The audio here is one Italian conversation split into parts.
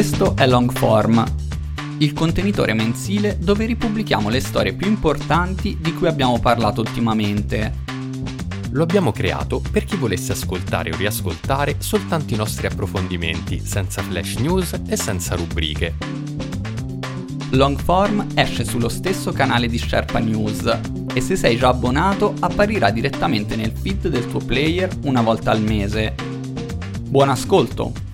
Questo è Longform, il contenitore mensile dove ripubblichiamo le storie più importanti di cui abbiamo parlato ultimamente. Lo abbiamo creato per chi volesse ascoltare o riascoltare soltanto i nostri approfondimenti, senza flash news e senza rubriche. Longform esce sullo stesso canale di Sherpa News e se sei già abbonato apparirà direttamente nel feed del tuo player una volta al mese. Buon ascolto!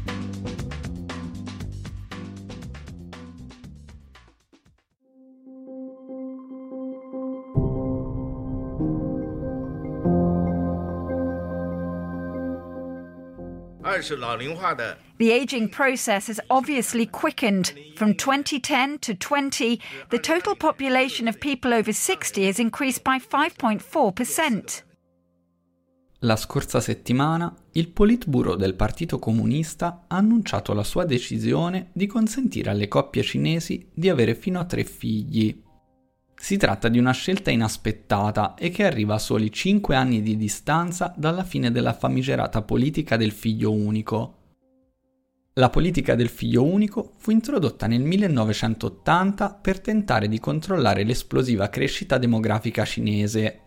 The aging process has obviously quickened. From 2010 to 20, the total population of people over 60 has increased by 5.4%. La scorsa settimana il Politburo del Partito Comunista ha annunciato la sua decisione di consentire alle coppie cinesi di avere fino a tre figli. Si tratta di una scelta inaspettata e che arriva a soli 5 anni di distanza dalla fine della famigerata politica del figlio unico. La politica del figlio unico fu introdotta nel 1980 per tentare di controllare l'esplosiva crescita demografica cinese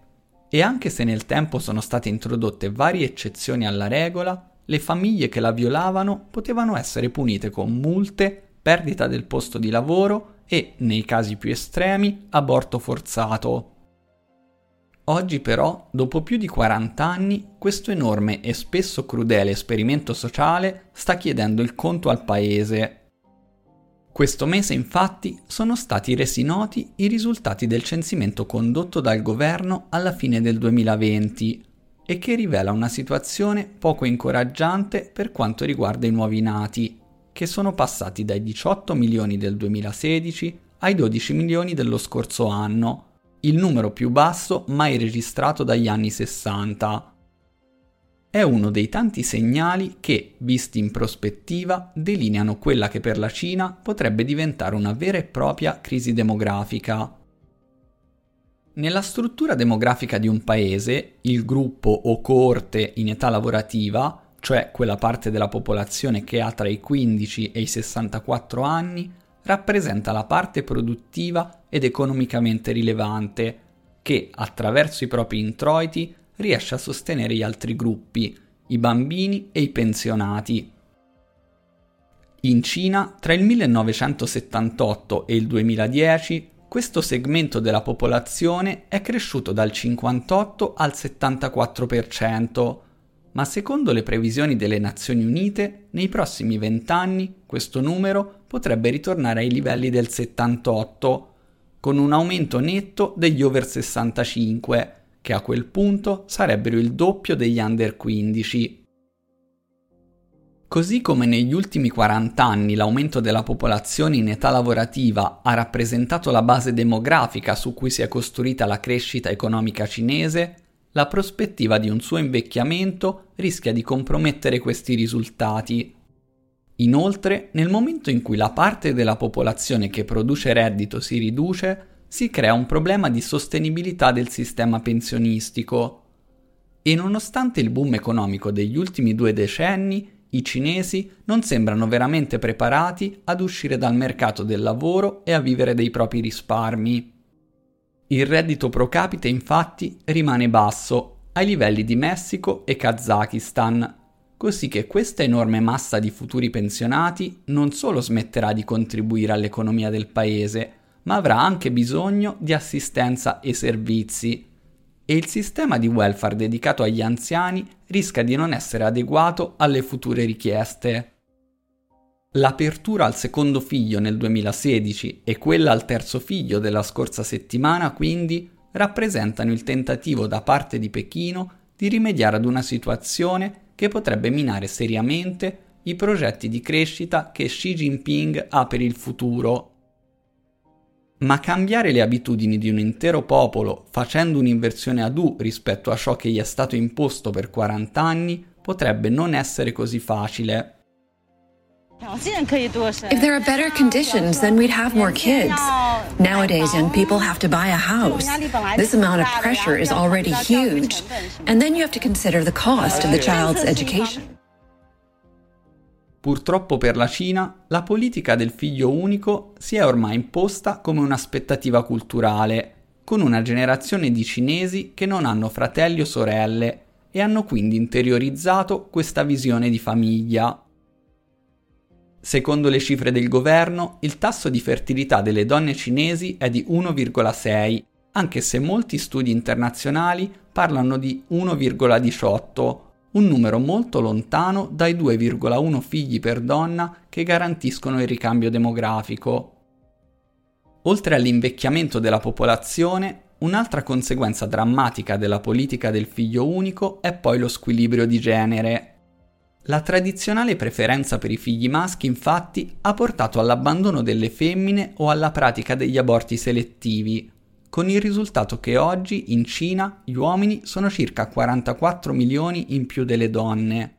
e anche se nel tempo sono state introdotte varie eccezioni alla regola, le famiglie che la violavano potevano essere punite con multe, perdita del posto di lavoro e, nei casi più estremi, aborto forzato. Oggi però, dopo più di 40 anni, questo enorme e spesso crudele esperimento sociale sta chiedendo il conto al paese. Questo mese infatti sono stati resi noti i risultati del censimento condotto dal governo alla fine del 2020 e che rivela una situazione poco incoraggiante per quanto riguarda i nuovi nati, che sono passati dai 18 milioni del 2016 ai 12 milioni dello scorso anno, il numero più basso mai registrato dagli anni 60. È uno dei tanti segnali che, visti in prospettiva, delineano quella che per la Cina potrebbe diventare una vera e propria crisi demografica. Nella struttura demografica di un paese, il gruppo o coorte in età lavorativa cioè quella parte della popolazione che ha tra i 15 e i 64 anni, rappresenta la parte produttiva ed economicamente rilevante, che attraverso i propri introiti riesce a sostenere gli altri gruppi, i bambini e i pensionati. In Cina, tra il 1978 e il 2010, questo segmento della popolazione è cresciuto dal 58 al 74%, ma secondo le previsioni delle Nazioni Unite, nei prossimi vent'anni questo numero potrebbe ritornare ai livelli del 78, con un aumento netto degli over 65, che a quel punto sarebbero il doppio degli under 15. Così come negli ultimi 40 anni l'aumento della popolazione in età lavorativa ha rappresentato la base demografica su cui si è costruita la crescita economica cinese, la prospettiva di un suo invecchiamento rischia di compromettere questi risultati. Inoltre, nel momento in cui la parte della popolazione che produce reddito si riduce, si crea un problema di sostenibilità del sistema pensionistico. E nonostante il boom economico degli ultimi due decenni, i cinesi non sembrano veramente preparati ad uscire dal mercato del lavoro e a vivere dei propri risparmi. Il reddito pro capite infatti rimane basso, ai livelli di Messico e Kazakistan, così che questa enorme massa di futuri pensionati non solo smetterà di contribuire all'economia del paese, ma avrà anche bisogno di assistenza e servizi. E il sistema di welfare dedicato agli anziani rischia di non essere adeguato alle future richieste. L'apertura al secondo figlio nel 2016 e quella al terzo figlio della scorsa settimana, quindi, rappresentano il tentativo da parte di Pechino di rimediare ad una situazione che potrebbe minare seriamente i progetti di crescita che Xi Jinping ha per il futuro. Ma cambiare le abitudini di un intero popolo facendo un'inversione ad U rispetto a ciò che gli è stato imposto per 40 anni potrebbe non essere così facile. If there are better conditions, then we'd have more kids. Nowadays, young people have to buy a house. This amount of pressure is already huge. And then you have to consider the cost of the child's education. Purtroppo per la Cina, la politica del figlio unico si è ormai imposta come un'aspettativa culturale, con una generazione di cinesi che non hanno fratelli o sorelle e hanno quindi interiorizzato questa visione di famiglia. Secondo le cifre del governo, il tasso di fertilità delle donne cinesi è di 1,6, anche se molti studi internazionali parlano di 1,18 un numero molto lontano dai 2,1 figli per donna che garantiscono il ricambio demografico. Oltre all'invecchiamento della popolazione, un'altra conseguenza drammatica della politica del figlio unico è poi lo squilibrio di genere. La tradizionale preferenza per i figli maschi infatti ha portato all'abbandono delle femmine o alla pratica degli aborti selettivi, con il risultato che oggi in Cina gli uomini sono circa 44 milioni in più delle donne.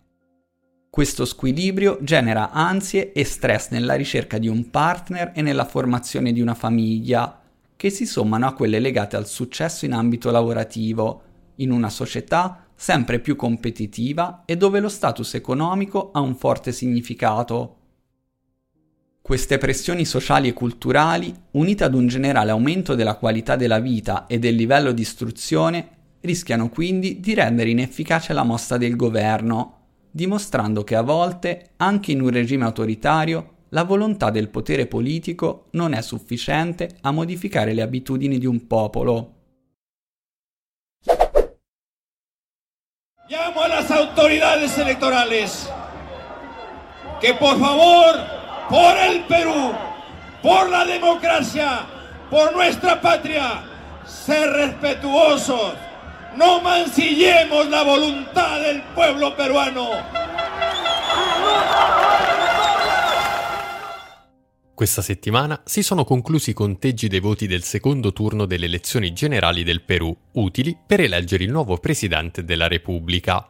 Questo squilibrio genera ansie e stress nella ricerca di un partner e nella formazione di una famiglia, che si sommano a quelle legate al successo in ambito lavorativo, in una società sempre più competitiva e dove lo status economico ha un forte significato. Queste pressioni sociali e culturali, unite ad un generale aumento della qualità della vita e del livello di istruzione, rischiano quindi di rendere inefficace la mossa del governo, dimostrando che a volte, anche in un regime autoritario, la volontà del potere politico non è sufficiente a modificare le abitudini di un popolo. Llamo a las autoridades electorales que por favor por el Perú, por la democracia, por nuestra patria, ser respetuosos, no mancillemos la voluntad del pueblo peruano. Questa settimana si sono conclusi i conteggi dei voti del secondo turno delle elezioni generali del Perù, utili per eleggere il nuovo presidente della Repubblica.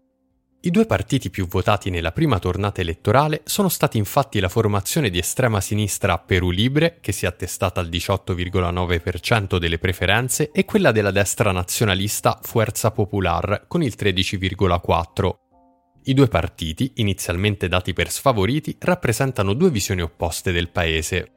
I due partiti più votati nella prima tornata elettorale sono stati infatti la formazione di estrema sinistra Perù Libre, che si è attestata al 18,9% delle preferenze, e quella della destra nazionalista Fuerza Popular, con il 13,4%. I due partiti, inizialmente dati per sfavoriti, rappresentano due visioni opposte del paese.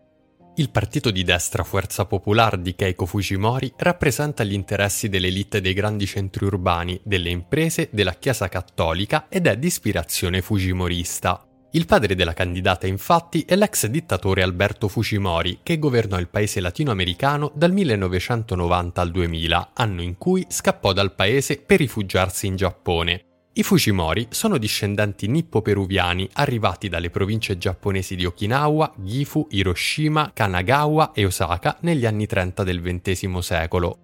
Il partito di destra Forza Popular di Keiko Fujimori rappresenta gli interessi dell'elite dei grandi centri urbani, delle imprese, della Chiesa cattolica ed è di ispirazione fujimorista. Il padre della candidata infatti è l'ex dittatore Alberto Fujimori che governò il paese latinoamericano dal 1990 al 2000, anno in cui scappò dal paese per rifugiarsi in Giappone. I Fujimori sono discendenti nippo-peruviani arrivati dalle province giapponesi di Okinawa, Gifu, Hiroshima, Kanagawa e Osaka negli anni 30 del XX secolo.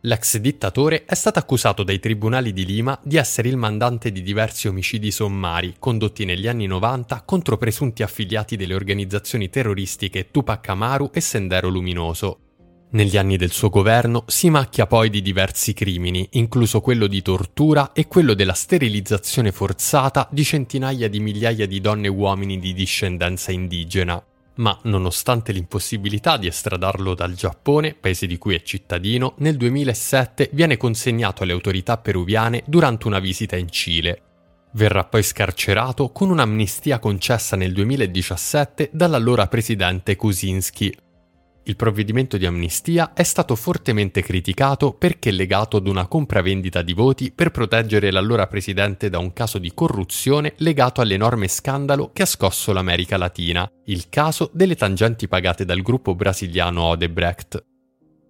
L'ex dittatore è stato accusato dai tribunali di Lima di essere il mandante di diversi omicidi sommari condotti negli anni 90 contro presunti affiliati delle organizzazioni terroristiche Tupac Amaru e Sendero Luminoso. Negli anni del suo governo si macchia poi di diversi crimini, incluso quello di tortura e quello della sterilizzazione forzata di centinaia di migliaia di donne e uomini di discendenza indigena. Ma nonostante l'impossibilità di estradarlo dal Giappone, paese di cui è cittadino, nel 2007 viene consegnato alle autorità peruviane durante una visita in Cile. Verrà poi scarcerato con un'amnistia concessa nel 2017 dall'allora presidente Kuczynski, il provvedimento di amnistia è stato fortemente criticato perché legato ad una compravendita di voti per proteggere l'allora presidente da un caso di corruzione legato all'enorme scandalo che ha scosso l'America Latina, il caso delle tangenti pagate dal gruppo brasiliano Odebrecht.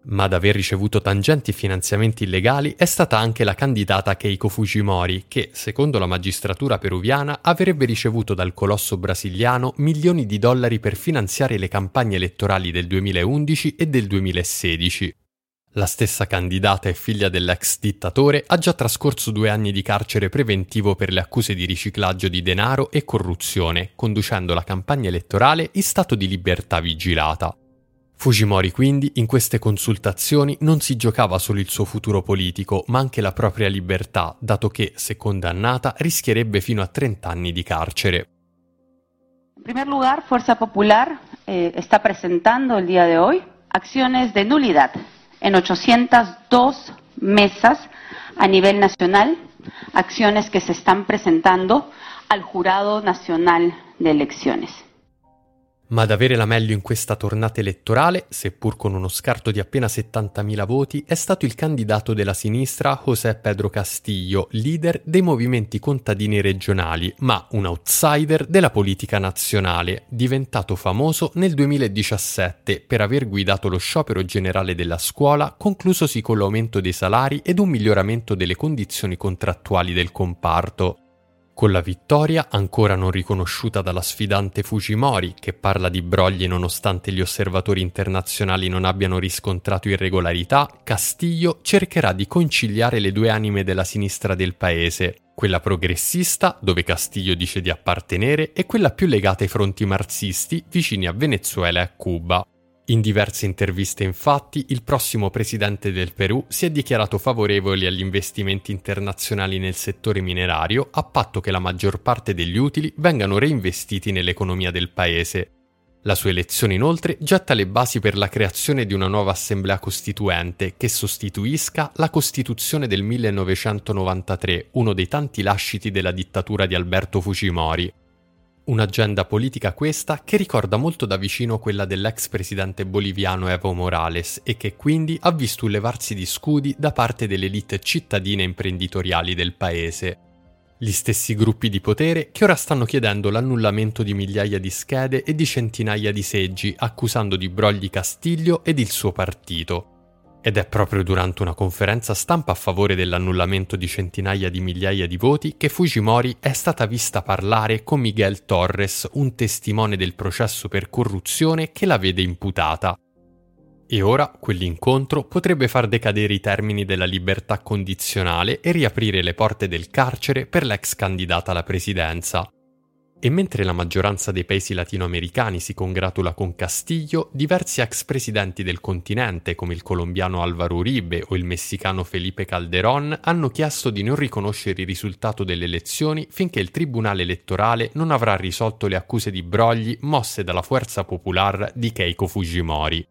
Ma ad aver ricevuto tangenti finanziamenti illegali è stata anche la candidata Keiko Fujimori, che, secondo la magistratura peruviana, avrebbe ricevuto dal colosso brasiliano milioni di dollari per finanziare le campagne elettorali del 2011 e del 2016. La stessa candidata e figlia dell'ex dittatore ha già trascorso due anni di carcere preventivo per le accuse di riciclaggio di denaro e corruzione, conducendo la campagna elettorale in stato di libertà vigilata. Fujimori quindi in queste consultazioni non si giocava solo il suo futuro politico, ma anche la propria libertà, dato che, se condannata, rischierebbe fino a 30 anni di carcere. En primer lugar, Fuerza Popular eh, está presentando el día de hoy acciones de nulidad en 802 mesas a nivel nacional, acciones que se están presentando al Jurado Nacional de Elecciones. Ma ad avere la meglio in questa tornata elettorale, seppur con uno scarto di appena 70.000 voti, è stato il candidato della sinistra José Pedro Castillo, leader dei movimenti contadini regionali, ma un outsider della politica nazionale, diventato famoso nel 2017 per aver guidato lo sciopero generale della scuola, conclusosi con l'aumento dei salari ed un miglioramento delle condizioni contrattuali del comparto. Con la vittoria, ancora non riconosciuta dalla sfidante Fujimori, che parla di brogli nonostante gli osservatori internazionali non abbiano riscontrato irregolarità, Castillo cercherà di conciliare le due anime della sinistra del paese, quella progressista, dove Castillo dice di appartenere, e quella più legata ai fronti marxisti, vicini a Venezuela e a Cuba. In diverse interviste infatti il prossimo presidente del Perù si è dichiarato favorevole agli investimenti internazionali nel settore minerario a patto che la maggior parte degli utili vengano reinvestiti nell'economia del paese. La sua elezione inoltre getta le basi per la creazione di una nuova assemblea costituente che sostituisca la Costituzione del 1993, uno dei tanti lasciti della dittatura di Alberto Fujimori. Un'agenda politica questa che ricorda molto da vicino quella dell'ex presidente boliviano Evo Morales e che quindi ha visto un levarsi di scudi da parte delle elite cittadine e imprenditoriali del paese. Gli stessi gruppi di potere che ora stanno chiedendo l'annullamento di migliaia di schede e di centinaia di seggi, accusando di brogli Castiglio ed il suo partito. Ed è proprio durante una conferenza stampa a favore dell'annullamento di centinaia di migliaia di voti che Fujimori è stata vista parlare con Miguel Torres, un testimone del processo per corruzione che la vede imputata. E ora quell'incontro potrebbe far decadere i termini della libertà condizionale e riaprire le porte del carcere per l'ex candidata alla presidenza. E mentre la maggioranza dei paesi latinoamericani si congratula con Castillo, diversi ex presidenti del continente, come il colombiano Álvaro Uribe o il messicano Felipe Calderón, hanno chiesto di non riconoscere il risultato delle elezioni finché il tribunale elettorale non avrà risolto le accuse di brogli mosse dalla forza popolare di Keiko Fujimori.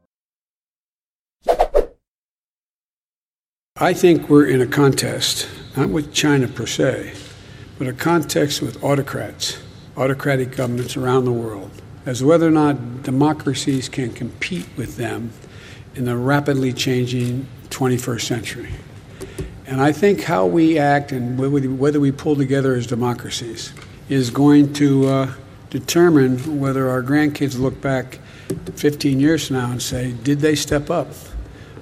I think we're in a contest, not with China per se, but a contest with autocrats. Autocratic governments around the world as whether or not democracies can compete with them in the rapidly changing 21st century. And I think how we act and whether we pull together as democracies is going to uh, determine whether our grandkids look back 15 years from now and say, did they step up?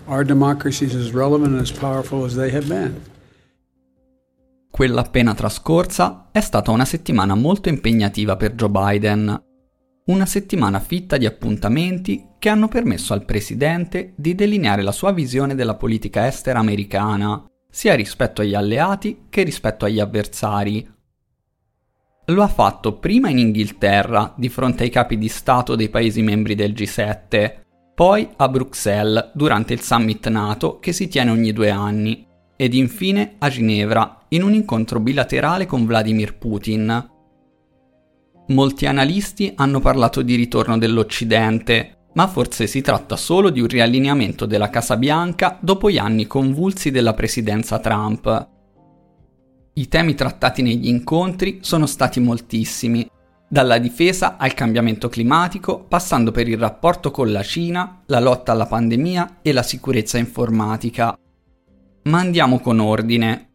Are democracies as relevant and as powerful as they have been? Quella appena trascorsa è stata una settimana molto impegnativa per Joe Biden. Una settimana fitta di appuntamenti che hanno permesso al presidente di delineare la sua visione della politica estera americana, sia rispetto agli alleati che rispetto agli avversari. Lo ha fatto prima in Inghilterra, di fronte ai capi di Stato dei Paesi membri del G7, poi a Bruxelles durante il summit NATO che si tiene ogni due anni, ed infine a Ginevra in un incontro bilaterale con Vladimir Putin. Molti analisti hanno parlato di ritorno dell'Occidente, ma forse si tratta solo di un riallineamento della Casa Bianca dopo gli anni convulsi della presidenza Trump. I temi trattati negli incontri sono stati moltissimi, dalla difesa al cambiamento climatico, passando per il rapporto con la Cina, la lotta alla pandemia e la sicurezza informatica. Ma andiamo con ordine.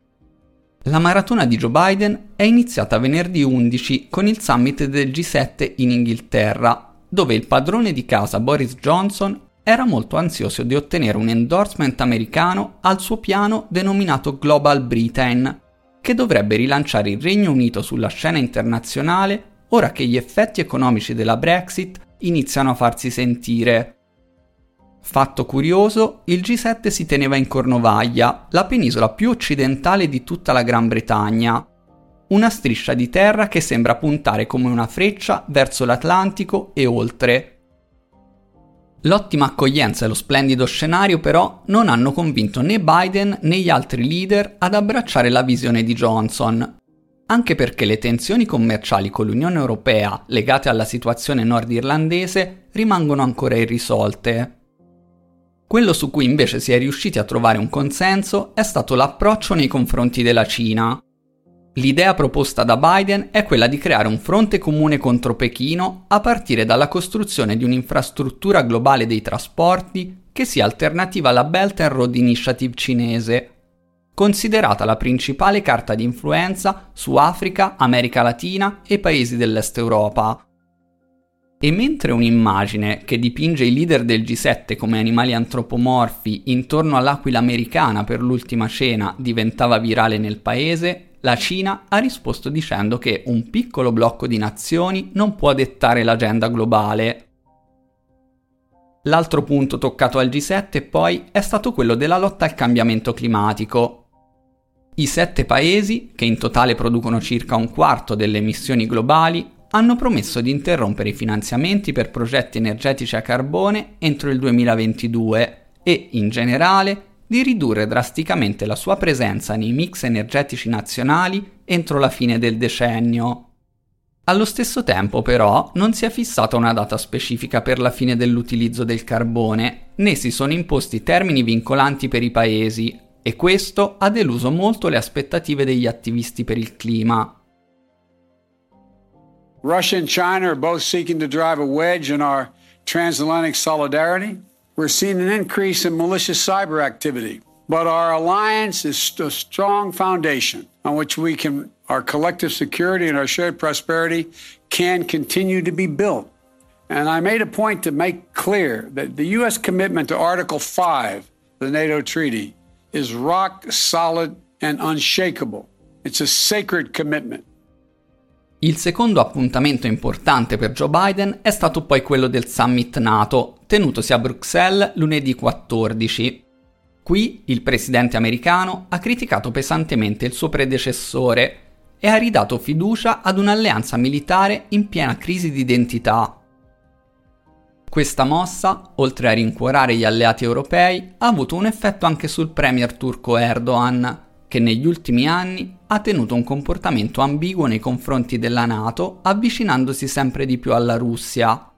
La maratona di Joe Biden è iniziata venerdì 11 con il summit del G7 in Inghilterra, dove il padrone di casa Boris Johnson era molto ansioso di ottenere un endorsement americano al suo piano denominato Global Britain, che dovrebbe rilanciare il Regno Unito sulla scena internazionale ora che gli effetti economici della Brexit iniziano a farsi sentire. Fatto curioso, il G7 si teneva in Cornovaglia, la penisola più occidentale di tutta la Gran Bretagna. Una striscia di terra che sembra puntare come una freccia verso l'Atlantico e oltre. L'ottima accoglienza e lo splendido scenario però non hanno convinto né Biden né gli altri leader ad abbracciare la visione di Johnson, anche perché le tensioni commerciali con l'Unione Europea legate alla situazione nordirlandese rimangono ancora irrisolte. Quello su cui invece si è riusciti a trovare un consenso è stato l'approccio nei confronti della Cina. L'idea proposta da Biden è quella di creare un fronte comune contro Pechino a partire dalla costruzione di un'infrastruttura globale dei trasporti che sia alternativa alla Belt and Road Initiative cinese, considerata la principale carta di influenza su Africa, America Latina e paesi dell'Est Europa. E mentre un'immagine che dipinge i leader del G7 come animali antropomorfi intorno all'aquila americana per l'ultima cena diventava virale nel paese, la Cina ha risposto dicendo che un piccolo blocco di nazioni non può dettare l'agenda globale. L'altro punto toccato al G7 poi è stato quello della lotta al cambiamento climatico. I sette paesi, che in totale producono circa un quarto delle emissioni globali, hanno promesso di interrompere i finanziamenti per progetti energetici a carbone entro il 2022 e, in generale, di ridurre drasticamente la sua presenza nei mix energetici nazionali entro la fine del decennio. Allo stesso tempo, però, non si è fissata una data specifica per la fine dell'utilizzo del carbone, né si sono imposti termini vincolanti per i paesi, e questo ha deluso molto le aspettative degli attivisti per il clima. Russia and China are both seeking to drive a wedge in our transatlantic solidarity. We're seeing an increase in malicious cyber activity, but our alliance is a strong foundation on which we can, our collective security and our shared prosperity can continue to be built. And I made a point to make clear that the U.S. commitment to Article 5 the NATO Treaty is rock solid and unshakable. It's a sacred commitment. Il secondo appuntamento importante per Joe Biden è stato poi quello del summit NATO, tenutosi a Bruxelles lunedì 14. Qui il presidente americano ha criticato pesantemente il suo predecessore e ha ridato fiducia ad un'alleanza militare in piena crisi di identità. Questa mossa, oltre a rincuorare gli alleati europei, ha avuto un effetto anche sul premier turco Erdogan, che negli ultimi anni ha tenuto un comportamento ambiguo nei confronti della Nato, avvicinandosi sempre di più alla Russia.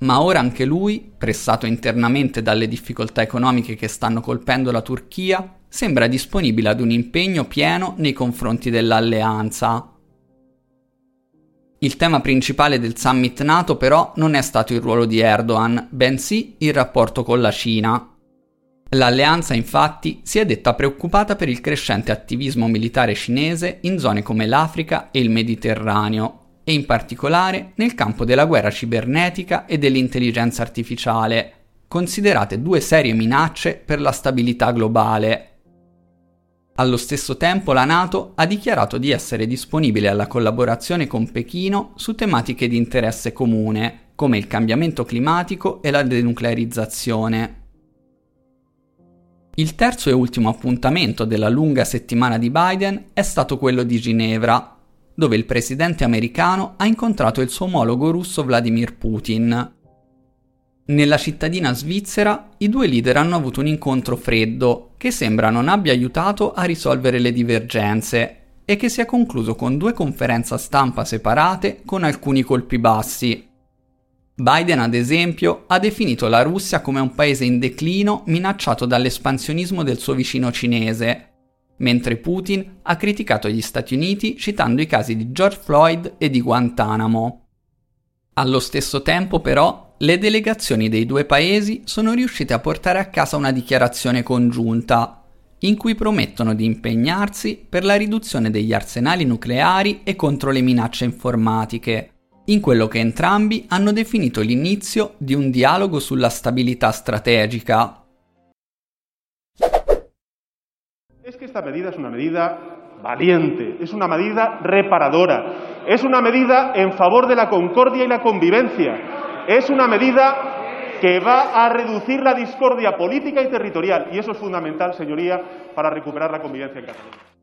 Ma ora anche lui, pressato internamente dalle difficoltà economiche che stanno colpendo la Turchia, sembra disponibile ad un impegno pieno nei confronti dell'alleanza. Il tema principale del summit NATO però non è stato il ruolo di Erdogan, bensì il rapporto con la Cina. L'alleanza infatti si è detta preoccupata per il crescente attivismo militare cinese in zone come l'Africa e il Mediterraneo e in particolare nel campo della guerra cibernetica e dell'intelligenza artificiale, considerate due serie minacce per la stabilità globale. Allo stesso tempo la Nato ha dichiarato di essere disponibile alla collaborazione con Pechino su tematiche di interesse comune, come il cambiamento climatico e la denuclearizzazione. Il terzo e ultimo appuntamento della lunga settimana di Biden è stato quello di Ginevra, dove il presidente americano ha incontrato il suo omologo russo Vladimir Putin. Nella cittadina svizzera i due leader hanno avuto un incontro freddo che sembra non abbia aiutato a risolvere le divergenze e che si è concluso con due conferenze stampa separate con alcuni colpi bassi. Biden, ad esempio, ha definito la Russia come un paese in declino minacciato dall'espansionismo del suo vicino cinese, mentre Putin ha criticato gli Stati Uniti citando i casi di George Floyd e di Guantanamo. Allo stesso tempo, però, le delegazioni dei due paesi sono riuscite a portare a casa una dichiarazione congiunta, in cui promettono di impegnarsi per la riduzione degli arsenali nucleari e contro le minacce informatiche in quello che entrambi hanno definito l'inizio di un dialogo sulla stabilità strategica. Es que esta medida es una medida valiente, es una medida reparadora, es una medida en favor de la concordia y la convivencia, es una medida que va a reducir la discordia política y territorial y eso es fundamental, señoría, para recuperar la convivencia en Cataluña.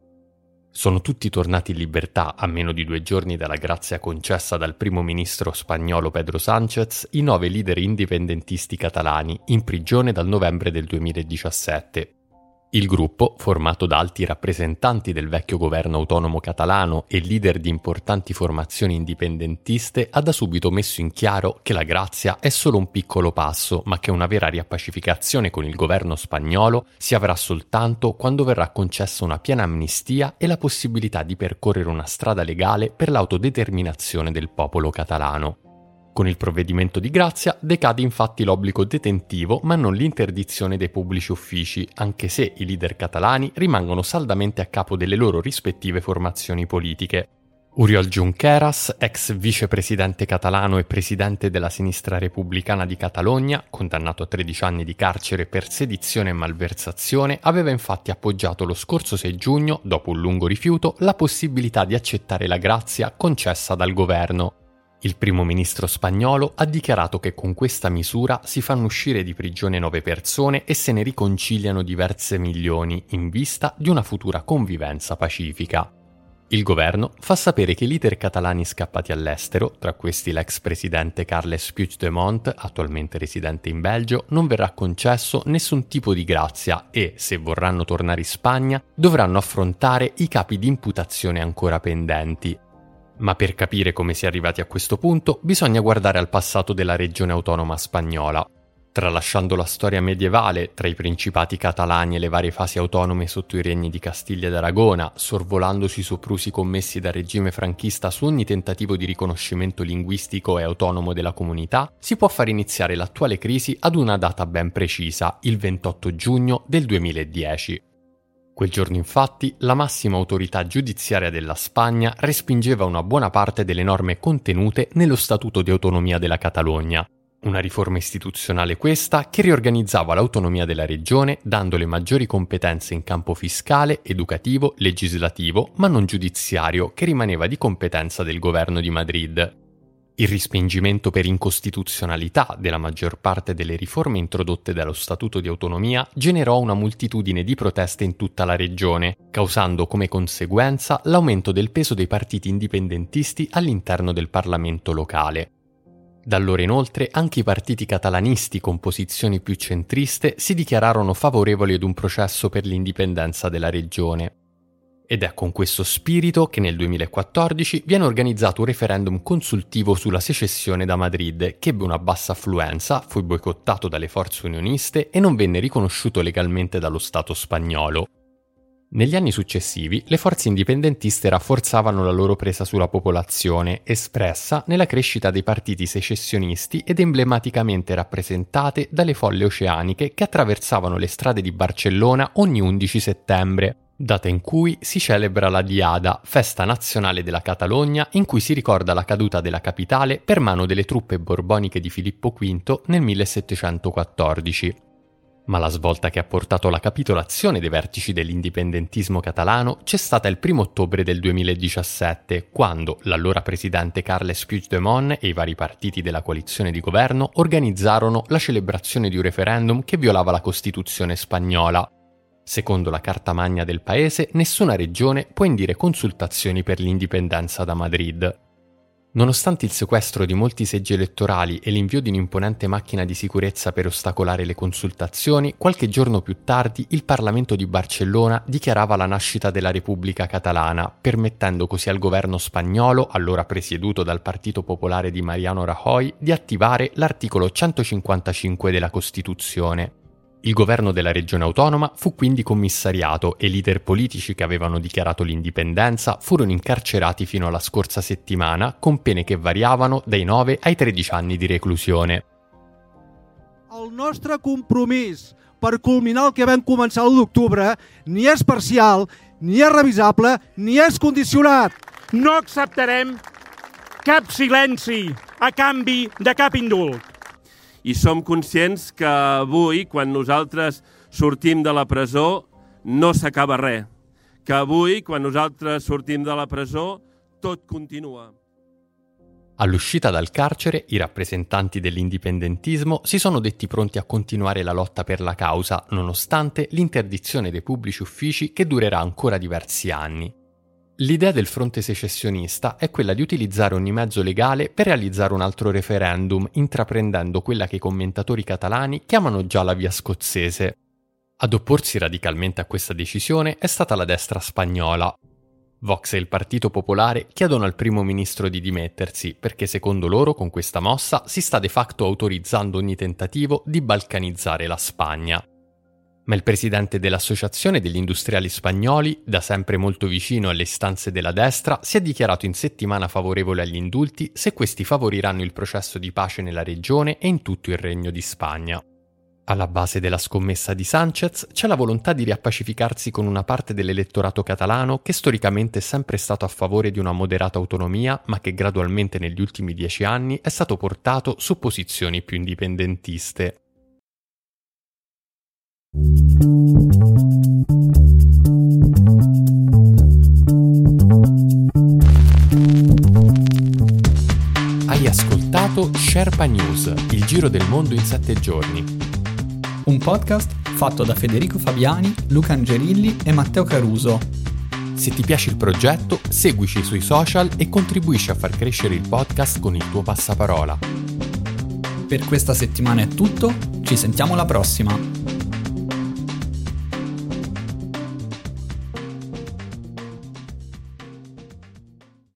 Sono tutti tornati in libertà a meno di due giorni dalla grazia concessa dal primo ministro spagnolo Pedro Sánchez i nove leader indipendentisti catalani in prigione dal novembre del 2017. Il gruppo, formato da alti rappresentanti del vecchio governo autonomo catalano e leader di importanti formazioni indipendentiste, ha da subito messo in chiaro che la grazia è solo un piccolo passo, ma che una vera riappacificazione con il governo spagnolo si avrà soltanto quando verrà concessa una piena amnistia e la possibilità di percorrere una strada legale per l'autodeterminazione del popolo catalano. Con il provvedimento di grazia decade infatti l'obbligo detentivo ma non l'interdizione dei pubblici uffici, anche se i leader catalani rimangono saldamente a capo delle loro rispettive formazioni politiche. Uriol Junqueras, ex vicepresidente catalano e presidente della sinistra repubblicana di Catalogna, condannato a 13 anni di carcere per sedizione e malversazione, aveva infatti appoggiato lo scorso 6 giugno, dopo un lungo rifiuto, la possibilità di accettare la grazia concessa dal governo. Il primo ministro spagnolo ha dichiarato che con questa misura si fanno uscire di prigione nove persone e se ne riconciliano diverse milioni in vista di una futura convivenza pacifica. Il governo fa sapere che i leader catalani scappati all'estero, tra questi l'ex presidente Carles Puigdemont, attualmente residente in Belgio, non verrà concesso nessun tipo di grazia e, se vorranno tornare in Spagna, dovranno affrontare i capi di imputazione ancora pendenti, ma per capire come si è arrivati a questo punto bisogna guardare al passato della regione autonoma spagnola. Tralasciando la storia medievale tra i principati catalani e le varie fasi autonome sotto i regni di Castiglia ed Aragona, sorvolandosi i soprusi commessi dal regime franchista su ogni tentativo di riconoscimento linguistico e autonomo della comunità, si può far iniziare l'attuale crisi ad una data ben precisa, il 28 giugno del 2010. Quel giorno infatti la massima autorità giudiziaria della Spagna respingeva una buona parte delle norme contenute nello Statuto di autonomia della Catalogna. Una riforma istituzionale questa che riorganizzava l'autonomia della regione dandole maggiori competenze in campo fiscale, educativo, legislativo, ma non giudiziario, che rimaneva di competenza del governo di Madrid. Il respingimento per incostituzionalità della maggior parte delle riforme introdotte dallo Statuto di autonomia generò una moltitudine di proteste in tutta la regione, causando come conseguenza l'aumento del peso dei partiti indipendentisti all'interno del Parlamento locale. Da allora inoltre anche i partiti catalanisti con posizioni più centriste si dichiararono favorevoli ad un processo per l'indipendenza della regione, ed è con questo spirito che nel 2014 viene organizzato un referendum consultivo sulla secessione da Madrid, che ebbe una bassa affluenza, fu boicottato dalle forze unioniste e non venne riconosciuto legalmente dallo Stato spagnolo. Negli anni successivi, le forze indipendentiste rafforzavano la loro presa sulla popolazione, espressa nella crescita dei partiti secessionisti ed emblematicamente rappresentate dalle folle oceaniche che attraversavano le strade di Barcellona ogni 11 settembre, data in cui si celebra la Diada, festa nazionale della Catalogna in cui si ricorda la caduta della capitale per mano delle truppe borboniche di Filippo V nel 1714. Ma la svolta che ha portato alla capitolazione dei vertici dell'indipendentismo catalano c'è stata il 1 ottobre del 2017, quando l'allora presidente Carles Puigdemont e i vari partiti della coalizione di governo organizzarono la celebrazione di un referendum che violava la Costituzione spagnola, Secondo la Carta Magna del paese, nessuna regione può indire consultazioni per l'indipendenza da Madrid. Nonostante il sequestro di molti seggi elettorali e l'invio di un'imponente macchina di sicurezza per ostacolare le consultazioni, qualche giorno più tardi il Parlamento di Barcellona dichiarava la nascita della Repubblica Catalana, permettendo così al governo spagnolo, allora presieduto dal Partito Popolare di Mariano Rajoy, di attivare l'articolo 155 della Costituzione. Il governo della regione autonoma fu quindi commissariato e i leader politici che avevano dichiarato l'indipendenza furono incarcerati fino alla scorsa settimana con pene che variavano dai 9 ai 13 anni di reclusione. El nostre compromís per culminar el que vam començar l'1 d'octubre ni és parcial, ni és revisable, ni és condicionat. No acceptarem cap silenci a canvi de cap indult i som conscients que avui, quan nosaltres sortim de la presó, no s'acaba res. Que avui, quan nosaltres sortim de la presó, tot continua. All'uscita dal carcere, i rappresentanti dell'indipendentismo si sono detti pronti a continuare la lotta per la causa, nonostante l'interdizione dei pubblici uffici che durerà ancora diversi anni. L'idea del fronte secessionista è quella di utilizzare ogni mezzo legale per realizzare un altro referendum, intraprendendo quella che i commentatori catalani chiamano già la via scozzese. Ad opporsi radicalmente a questa decisione è stata la destra spagnola. Vox e il Partito Popolare chiedono al primo ministro di dimettersi perché secondo loro con questa mossa si sta de facto autorizzando ogni tentativo di balcanizzare la Spagna. Ma il presidente dell'Associazione degli Industriali Spagnoli, da sempre molto vicino alle istanze della destra, si è dichiarato in settimana favorevole agli indulti se questi favoriranno il processo di pace nella regione e in tutto il Regno di Spagna. Alla base della scommessa di Sanchez c'è la volontà di riappacificarsi con una parte dell'elettorato catalano che storicamente è sempre stato a favore di una moderata autonomia, ma che gradualmente negli ultimi dieci anni è stato portato su posizioni più indipendentiste. Hai ascoltato Sherpa News, il giro del mondo in sette giorni un podcast fatto da Federico Fabiani, Luca Angerilli e Matteo Caruso. Se ti piace il progetto, seguici sui social e contribuisci a far crescere il podcast con il tuo passaparola. Per questa settimana è tutto, ci sentiamo la prossima!